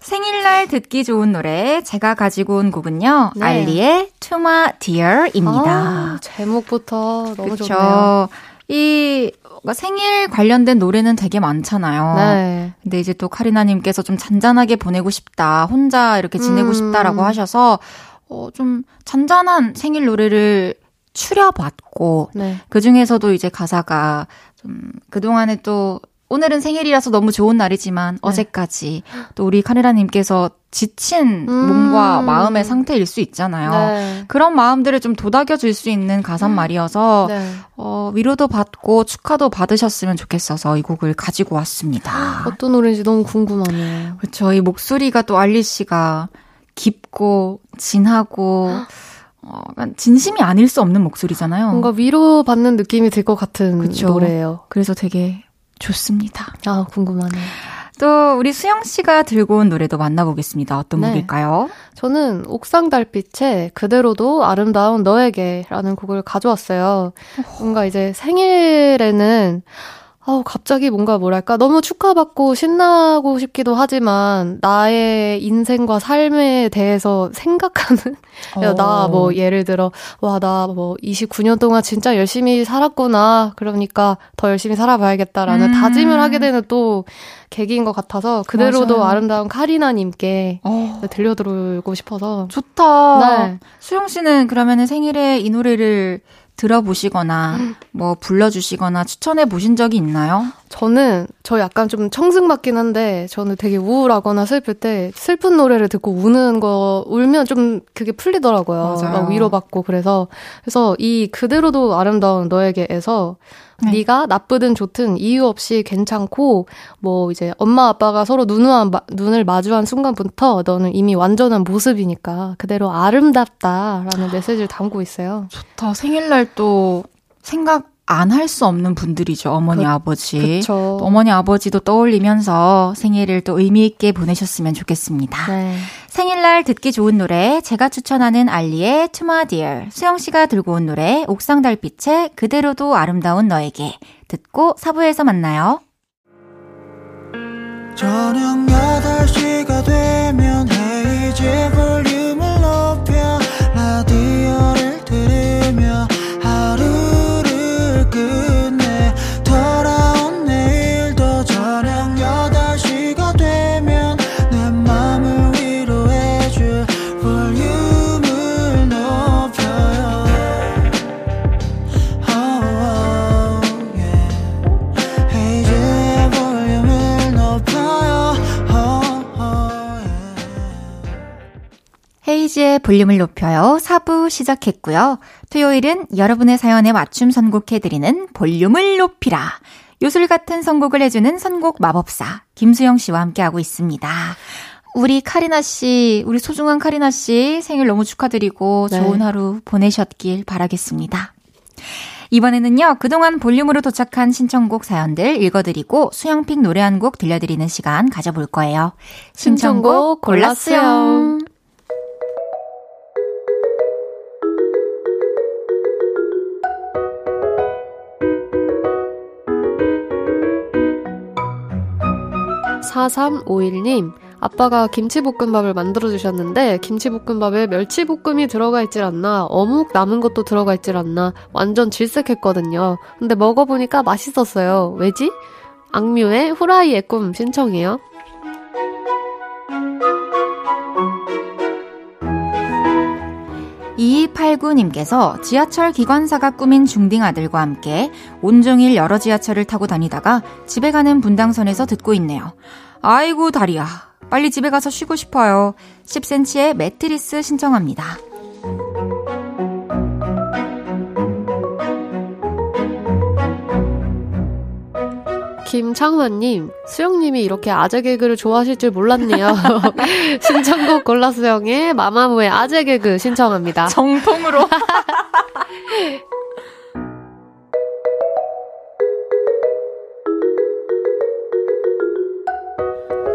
생일날 듣기 좋은 노래 제가 가지고 온 곡은요. 네. 알리의 To My Dear입니다. 아, 제목부터 너무 그쵸? 좋네요. 이 생일 관련된 노래는 되게 많잖아요. 네. 근데 이제 또 카리나님께서 좀 잔잔하게 보내고 싶다, 혼자 이렇게 지내고 음. 싶다라고 하셔서 어, 좀 잔잔한 생일 노래를 추려봤고, 네. 그 중에서도 이제 가사가 좀 그 동안에 또 오늘은 생일이라서 너무 좋은 날이지만 네. 어제까지 또 우리 카네라님께서 지친 음~ 몸과 마음의 상태일 수 있잖아요. 네. 그런 마음들을 좀 도닥여 줄 수 있는 가사 말이어서 네. 어, 위로도 받고 축하도 받으셨으면 좋겠어서 이 곡을 가지고 왔습니다. 어떤 노래인지 너무 궁금하네요. 그렇죠. 이 목소리가 또 알리 씨가 깊고 진하고 어, 진심이 아닐 수 없는 목소리잖아요. 뭔가 위로받는 느낌이 들 것 같은 그쵸? 노래예요. 그래서 되게 좋습니다. 아, 궁금하네요. 또 우리 수영 씨가 들고 온 노래도 만나보겠습니다. 어떤 네. 곡일까요? 저는 옥상 달빛의 그대로도 아름다운 너에게라는 곡을 가져왔어요. 뭔가 이제 생일에는 아우, 갑자기 뭔가 뭐랄까, 너무 축하받고 신나고 싶기도 하지만, 나의 인생과 삶에 대해서 생각하는, 어. 나뭐 예를 들어, 와, 나 뭐 29년 동안 진짜 열심히 살았구나. 그러니까 더 열심히 살아봐야겠다라는 음. 다짐을 하게 되는 또 계기인 것 같아서, 그대로도 맞아요. 아름다운 카리나님께 어. 들려드리고 싶어서. 좋다. 네. 수영 씨는 그러면은 생일에 이 노래를 들어보시거나 뭐 불러주시거나 추천해 보신 적이 있나요? 저는 저 약간 좀 청승 맞긴 한데 저는 되게 우울하거나 슬플 때 슬픈 노래를 듣고 우는 거 울면 좀 그게 풀리더라고요. 맞아요. 막 위로받고 그래서 그래서 이 그대로도 아름다운 너에게에서 네. 네가 나쁘든 좋든 이유 없이 괜찮고 뭐 이제 엄마 아빠가 서로 눈을 눈을 마주한 순간부터 너는 이미 완전한 모습이니까 그대로 아름답다라는 메시지를 담고 있어요. 좋다. 생일날 또 생각 안 할 수 없는 분들이죠. 어머니, 그, 아버지. 그쵸. 어머니, 아버지도 떠올리면서 생일을 또 의미있게 보내셨으면 좋겠습니다. 네. 생일날 듣기 좋은 노래, 제가 추천하는 알리의 To My Dear, 수영씨가 들고 온 노래, 옥상 달빛의 그대로도 아름다운 너에게. 듣고 사부에서 만나요. 저녁 8시가 되면 헤이즈 볼륨 헤이지의 볼륨을 높여요. 4부 시작했고요. 토요일은 여러분의 사연에 맞춤 선곡해드리는 볼륨을 높이라. 요술 같은 선곡을 해주는 선곡 마법사 김수영 씨와 함께하고 있습니다. 우리 카리나 씨, 우리 소중한 카리나 씨 생일 너무 축하드리고 네. 좋은 하루 보내셨길 바라겠습니다. 이번에는요, 그동안 볼륨으로 도착한 신청곡 사연들 읽어드리고 수영픽 노래 한 곡 들려드리는 시간 가져볼 거예요. 신청곡 골랐어요. 4351님, 아빠가 김치볶음밥을 만들어주셨는데, 김치볶음밥에 멸치볶음이 들어가 있질 않나, 어묵 남은 것도 들어가 있질 않나, 완전 질색했거든요. 근데 먹어보니까 맛있었어요. 왜지? 악뮤의 후라이의 꿈 신청해요. 2289님께서 지하철 기관사가 꾸민 중딩 아들과 함께 온종일 여러 지하철을 타고 다니다가 집에 가는 분당선에서 듣고 있네요. 아이고, 다리야. 빨리 집에 가서 쉬고 싶어요. 10cm의 매트리스 신청합니다. 김창환님, 수영님이 이렇게 아재 개그를 좋아하실 줄 몰랐네요. 신청곡 골라 수영의 마마무의 아재 개그 신청합니다. 정통으로.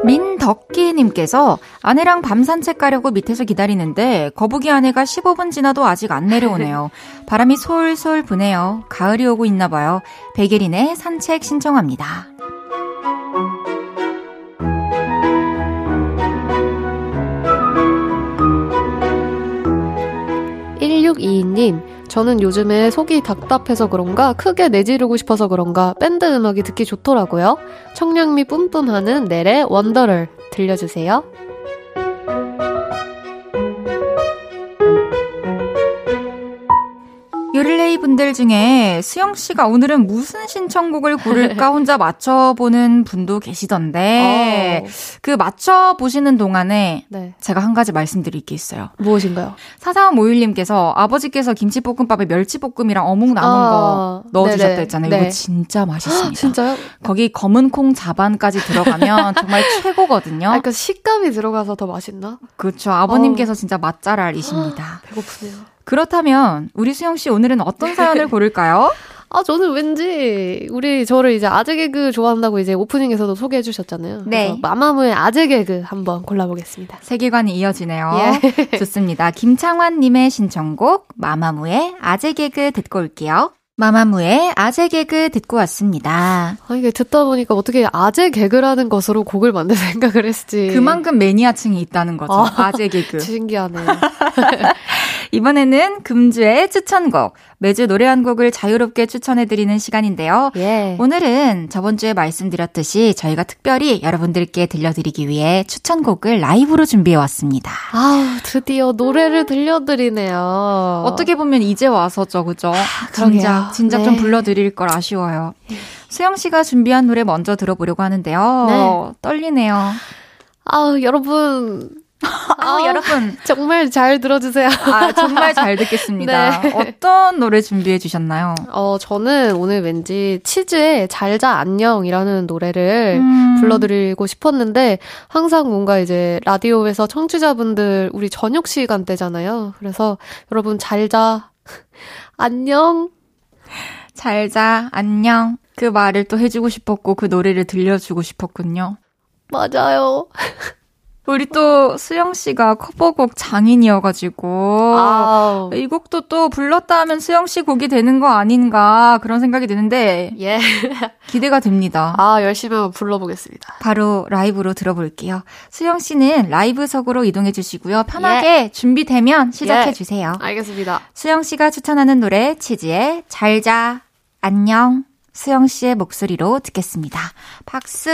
민덕기님께서 아내랑 밤 산책 가려고 밑에서 기다리는데 거북이 아내가 15분 지나도 아직 안 내려오네요. 바람이 솔솔 부네요. 가을이 오고 있나 봐요. 백예린의 산책 신청합니다. 1622님, 저는 요즘에 속이 답답해서 그런가 크게 내지르고 싶어서 그런가 밴드 음악이 듣기 좋더라고요. 청량미 뿜뿜하는 넬의 원더를 들려주세요. 요를레이 분들 중에 수영 씨가 오늘은 무슨 신청곡을 고를까 혼자 맞춰보는 분도 계시던데 어. 그 맞춰보시는 동안에 네. 제가 한 가지 말씀드릴 게 있어요. 무엇인가요? 사사모일님께서 아버지께서 김치볶음밥에 멸치볶음이랑 어묵 남은 아. 거 넣어주셨다 했잖아요. 네. 이거 진짜 맛있습니다. 진짜요? 거기 검은 콩 자반까지 들어가면 정말 최고거든요. 아, 그 식감이 들어가서 더 맛있나? 그렇죠. 아버님께서 어. 진짜 맛잘알이십니다. 배고프네요. 그렇다면 우리 수영 씨 오늘은 어떤 사연을 고를까요? 아, 저는 왠지 우리 저를 이제 아재 개그 좋아한다고 이제 오프닝에서도 소개해 주셨잖아요. 네. 마마무의 아재 개그 한번 골라보겠습니다. 세계관이 이어지네요. 예. 좋습니다. 김창환 님의 신청곡 마마무의 아재 개그 듣고 올게요. 마마무의 아재 개그 듣고 왔습니다. 아, 이게 듣다 보니까 어떻게 아재 개그라는 것으로 곡을 만들 생각을 했지. 그만큼 매니아층이 있다는 거죠. 아, 재 개그. 신기하네. 이번에는 금주의 추천곡. 매주 노래 한 곡을 자유롭게 추천해드리는 시간인데요. 예. 오늘은 저번 주에 말씀드렸듯이 저희가 특별히 여러분들께 들려드리기 위해 추천곡을 라이브로 준비해왔습니다. 아 드디어 노래를 들려드리네요. 어떻게 보면 이제 와서죠, 그죠? 아, 진작, 진작 네. 좀 불러드릴 걸 아쉬워요. 수영 씨가 준비한 노래 먼저 들어보려고 하는데요. 네. 떨리네요. 아, 여러분, 아, 여러분 정말 잘 들어주세요. 아, 정말 잘 듣겠습니다. 네. 어떤 노래 준비해 주셨나요? 어, 저는 오늘 왠지 치즈의 잘자 안녕이라는 노래를 음. 불러드리고 싶었는데 항상 뭔가 이제 라디오에서 청취자분들 우리 저녁 시간대잖아요. 그래서 여러분 잘자 안녕 잘 자 안녕 그 말을 또 해주고 싶었고 그 노래를 들려주고 싶었군요. 맞아요. 우리 또 수영 씨가 커버곡 장인이어가지고 아우. 이 곡도 또 불렀다 하면 수영 씨 곡이 되는 거 아닌가 그런 생각이 드는데 예 기대가 됩니다. 아 열심히 한번 불러보겠습니다. 바로 라이브로 들어볼게요. 수영 씨는 라이브석으로 이동해 주시고요. 편하게 예. 준비되면 시작해 예. 주세요. 알겠습니다. 수영 씨가 추천하는 노래 치즈의 잘자 안녕 수영 씨의 목소리로 듣겠습니다. 박수.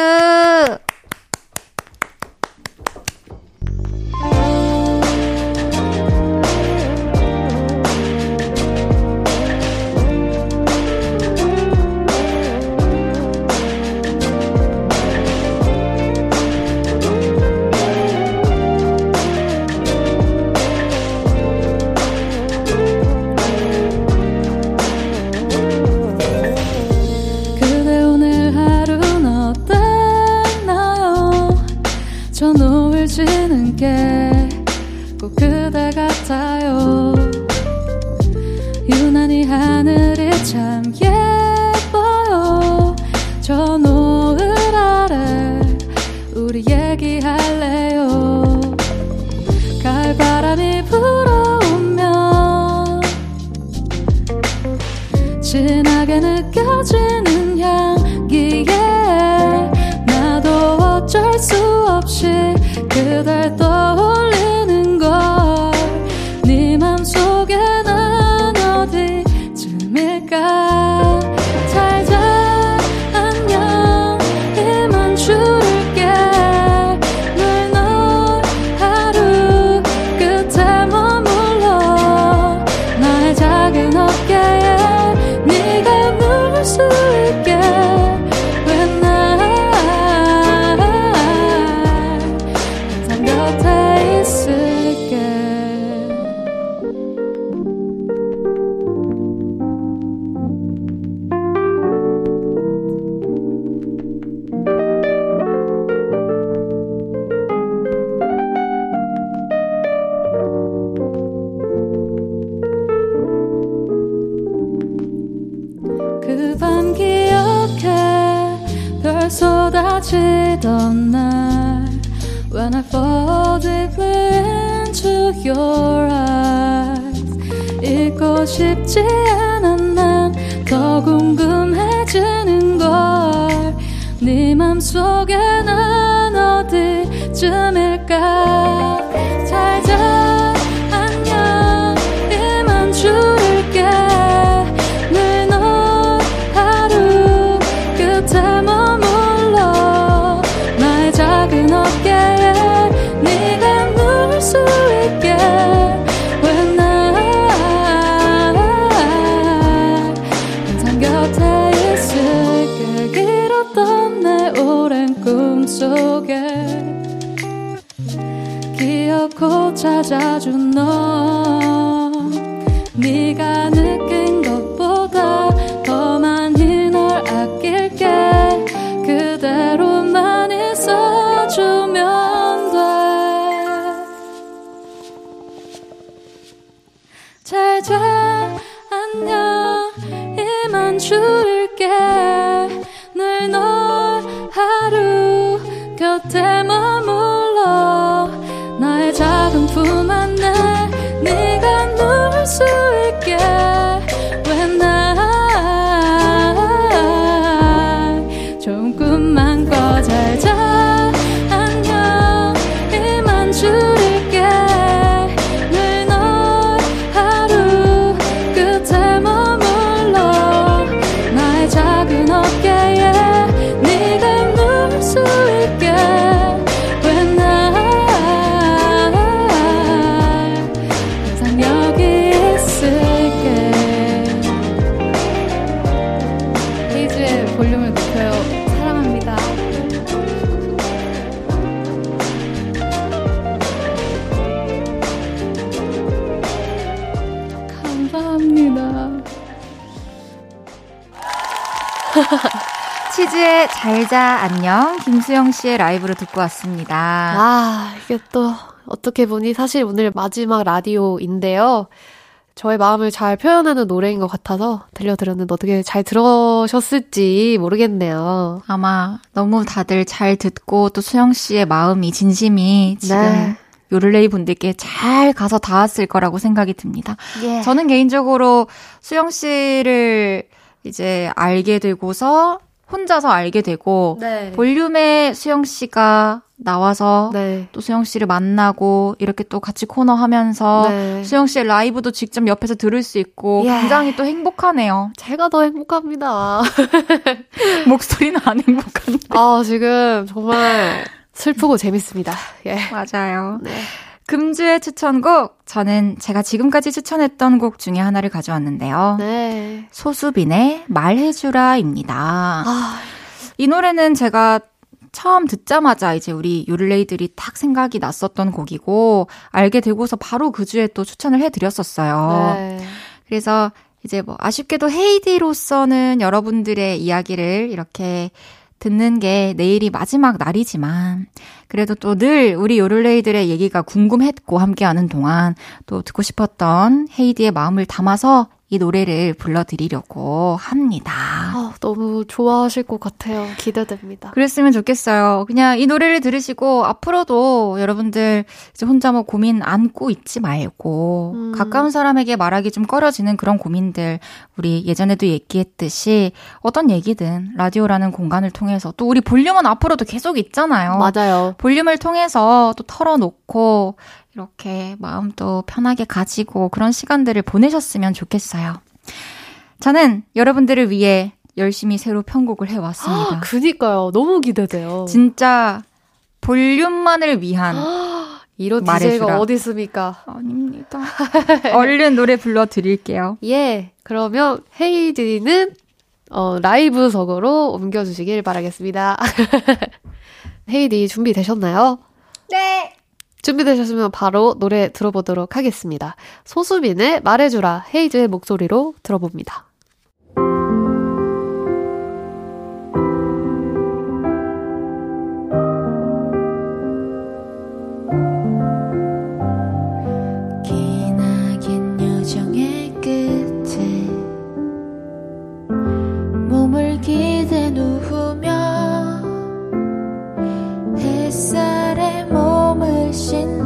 어 치즈의 잘자 안녕 김수영 씨의 라이브로 듣고 왔습니다. 아, 이게 또 어떻게 보니 사실 오늘 마지막 라디오인데요. 저의 마음을 잘 표현하는 노래인 것 같아서 들려드렸는데 어떻게 잘 들으셨을지 모르겠네요. 아마 너무 다들 잘 듣고 또 수영 씨의 마음이 진심이 지금 네. 요를레이 분들께 잘 가서 닿았을 거라고 생각이 듭니다. 예. 저는 개인적으로 수영 씨를 이제 알게 되고서 혼자서 알게 되고 네. 볼륨에 수영 씨가 나와서 네. 또 수영 씨를 만나고 이렇게 또 같이 코너 하면서 네. 수영 씨의 라이브도 직접 옆에서 들을 수 있고 예. 굉장히 또 행복하네요. 제가 더 행복합니다. 목소리는 안 행복한데. 아, 지금 정말 슬프고 재밌습니다. 예. 맞아요. 네. 금주의 추천곡 저는 제가 지금까지 추천했던 곡 중에 하나를 가져왔는데요. 네. 소수빈의 말해주라입니다. 아, 이 노래는 제가 처음 듣자마자 이제 우리 요를레이들이 딱 생각이 났었던 곡이고 알게 되고서 바로 그 주에 또 추천을 해드렸었어요. 네. 그래서 이제 뭐 아쉽게도 헤이디로서는 여러분들의 이야기를 이렇게 듣는 게 내일이 마지막 날이지만 그래도 또 늘 우리 요를레이들의 얘기가 궁금했고 함께하는 동안 또 듣고 싶었던 헤이디의 마음을 담아서 이 노래를 불러드리려고 합니다. 아, 너무 좋아하실 것 같아요. 기대됩니다. 그랬으면 좋겠어요. 그냥 이 노래를 들으시고 앞으로도 여러분들 이제 혼자 뭐 고민 안고 있지 말고 음. 가까운 사람에게 말하기 좀 꺼려지는 그런 고민들 우리 예전에도 얘기했듯이 어떤 얘기든 라디오라는 공간을 통해서 또 우리 볼륨은 앞으로도 계속 있잖아요. 맞아요. 볼륨을 통해서 또 털어놓고 이렇게 마음도 편하게 가지고 그런 시간들을 보내셨으면 좋겠어요. 저는 여러분들을 위해 열심히 새로 편곡을 해왔습니다. 아, 그니까요. 너무 기대돼요. 진짜 볼륨만을 위한 이런 DJ가 어디 있습니까? 아닙니다. 얼른 노래 불러드릴게요. 예. 그러면 헤이디는 어, 라이브석으로 옮겨주시길 바라겠습니다. 헤이디 준비되셨나요? 네. 준비되셨으면 바로 노래 들어보도록 하겠습니다. 소수빈의 말해주라 헤이즈의 목소리로 들어봅니다. 心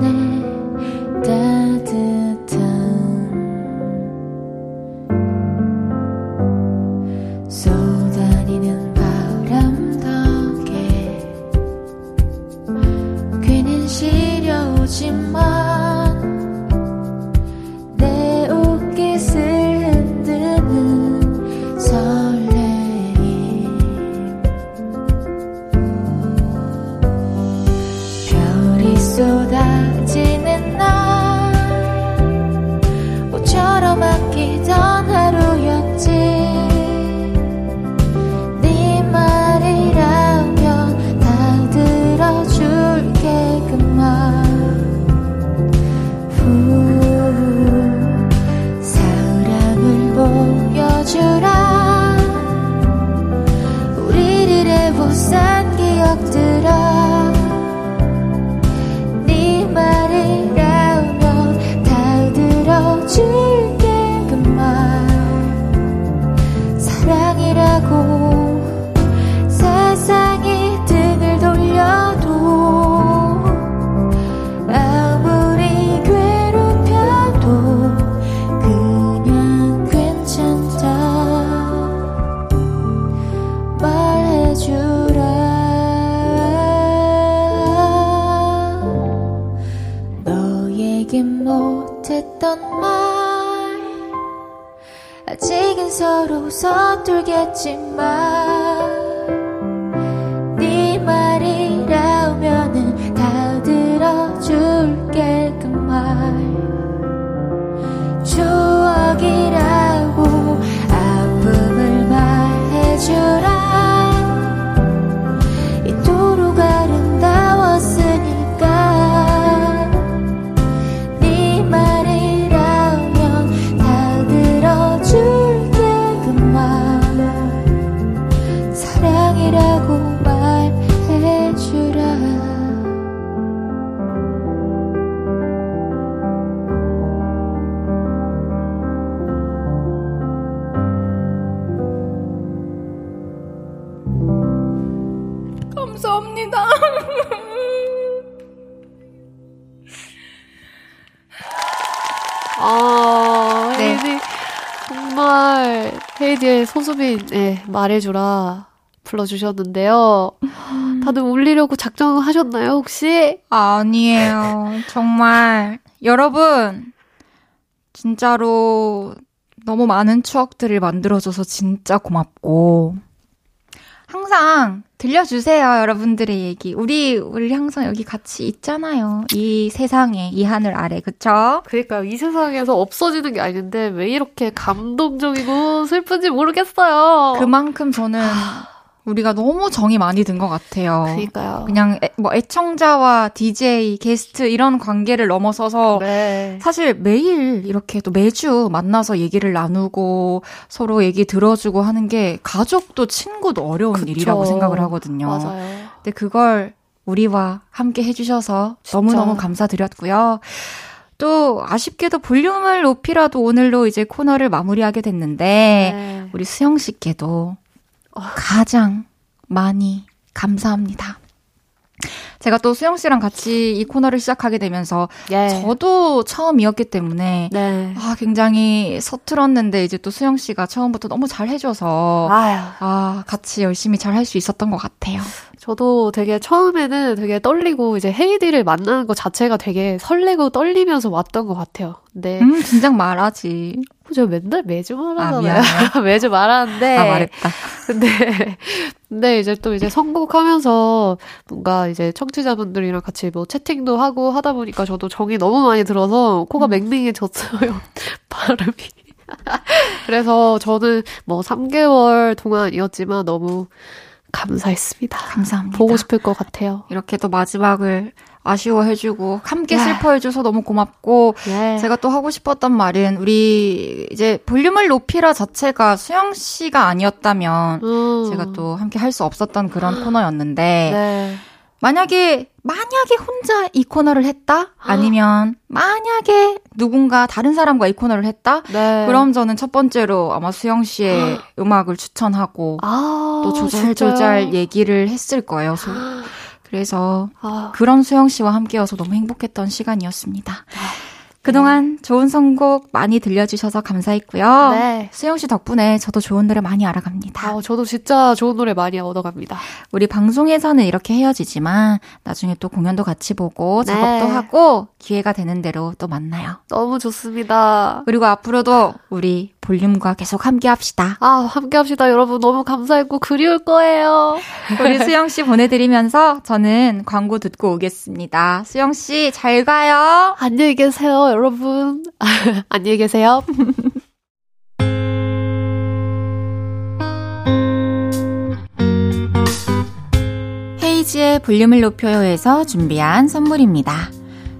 소수빈의 말해주라 불러주셨는데요. 음. 다들 울리려고 작정하셨나요, 혹시? 아니에요. 정말. 여러분, 진짜로 너무 많은 추억들을 만들어줘서 진짜 고맙고, 항상 들려주세요, 여러분들의 얘기. 우리, 우리 항상 여기 같이 있잖아요. 이 세상에, 이 하늘 아래, 그쵸? 그니까요. 이 세상에서 없어지는 게 아닌데, 왜 이렇게 감동적이고 슬픈지 모르겠어요. 그만큼 저는 우리가 너무 정이 많이 든 것 같아요. 그러니까요. 그냥 애, 뭐 애청자와 DJ, 게스트 이런 관계를 넘어서서 네. 사실 매일 이렇게 또 매주 만나서 얘기를 나누고 서로 얘기 들어주고 하는 게 가족도 친구도 어려운 그쵸. 일이라고 생각을 하거든요. 맞아요. 근데 그걸 우리와 함께 해주셔서 너무너무 감사드렸고요. 또 아쉽게도 볼륨을 높이라도 오늘로 이제 코너를 마무리하게 됐는데 네. 우리 수영 씨께도 가장 많이 감사합니다. 제가 또 수영 씨랑 같이 이 코너를 시작하게 되면서 예. 저도 처음이었기 때문에 네. 아 굉장히 서툴었는데 이제 또 수영 씨가 처음부터 너무 잘 해줘서 아유. 아 같이 열심히 잘 할 수 있었던 것 같아요. 저도 되게 처음에는 되게 떨리고 이제 헤이디를 만나는 것 자체가 되게 설레고 떨리면서 왔던 것 같아요. 근데 음 진작 말하지. 제가 맨날 매주 아 말하잖아요. 미안해. 매주 말하는데. 아 말했다. 근데 근데 이제 또 이제 선곡하면서 뭔가 이제 청취자분들이랑 같이 뭐 채팅도 하고 하다 보니까 저도 정이 너무 많이 들어서 코가 음. 맹맹해졌어요. 발음이. 그래서 저는 뭐 3개월 동안이었지만 너무 감사했습니다. 감사합니다. 보고 싶을 것 같아요. 이렇게 또 마지막을 아쉬워해주고 함께 야. 슬퍼해줘서 너무 고맙고 예. 제가 또 하고 싶었던 말은 우리 이제 볼륨을 높이라 자체가 수영 씨가 아니었다면 음. 제가 또 함께 할 수 없었던 그런 코너였는데 네. 만약에 만약에 혼자 이 코너를 했다? 아니면 만약에 누군가 다른 사람과 이 코너를 했다? 네. 그럼 저는 첫 번째로 아마 수영 씨의 음악을 추천하고 아, 또 조잘조잘 얘기를 했을 거예요. 소- 그래서 아, 그런 수영 씨와 함께여서 너무 행복했던 시간이었습니다. 그동안 좋은 선곡 많이 들려주셔서 감사했고요. 네. 수영 씨 덕분에 저도 좋은 노래 많이 알아갑니다. 아, 저도 진짜 좋은 노래 많이 얻어갑니다. 우리 방송에서는 이렇게 헤어지지만 나중에 또 공연도 같이 보고 네. 작업도 하고 기회가 되는 대로 또 만나요. 너무 좋습니다. 그리고 앞으로도 우리 볼륨과 계속 함께 합시다. 아, 함께 합시다, 여러분. 너무 감사했고, 그리울 거예요. 우리 수영 씨 보내드리면서 저는 광고 듣고 오겠습니다. 수영 씨 잘 가요. 안녕히 계세요, 여러분. 안녕히 계세요. 헤이지의 볼륨을 높여요에서 준비한 선물입니다.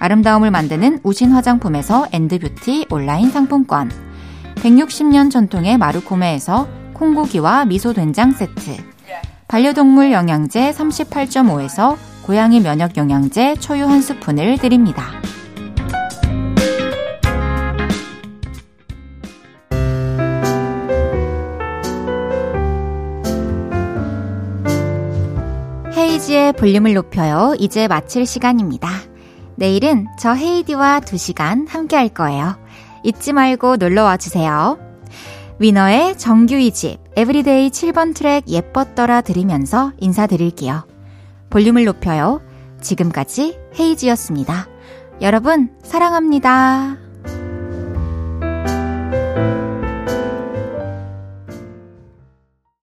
아름다움을 만드는 우신 화장품에서 엔드뷰티 온라인 상품권 160년 전통의 마루코메에서 콩고기와 미소된장 세트 반려동물 영양제 38.5에서 고양이 면역 영양제 초유 한 스푼을 드립니다. 헤이즈의 볼륨을 높여요. 이제 마칠 시간입니다. 내일은 저 헤이즈와 2시간 함께 할 거예요. 잊지 말고 놀러 와 주세요. 위너의 정규 2집 Everyday 7번 트랙 예뻤더라 들으면서 인사드릴게요. 볼륨을 높여요. 지금까지 헤이즈였습니다. 여러분 사랑합니다.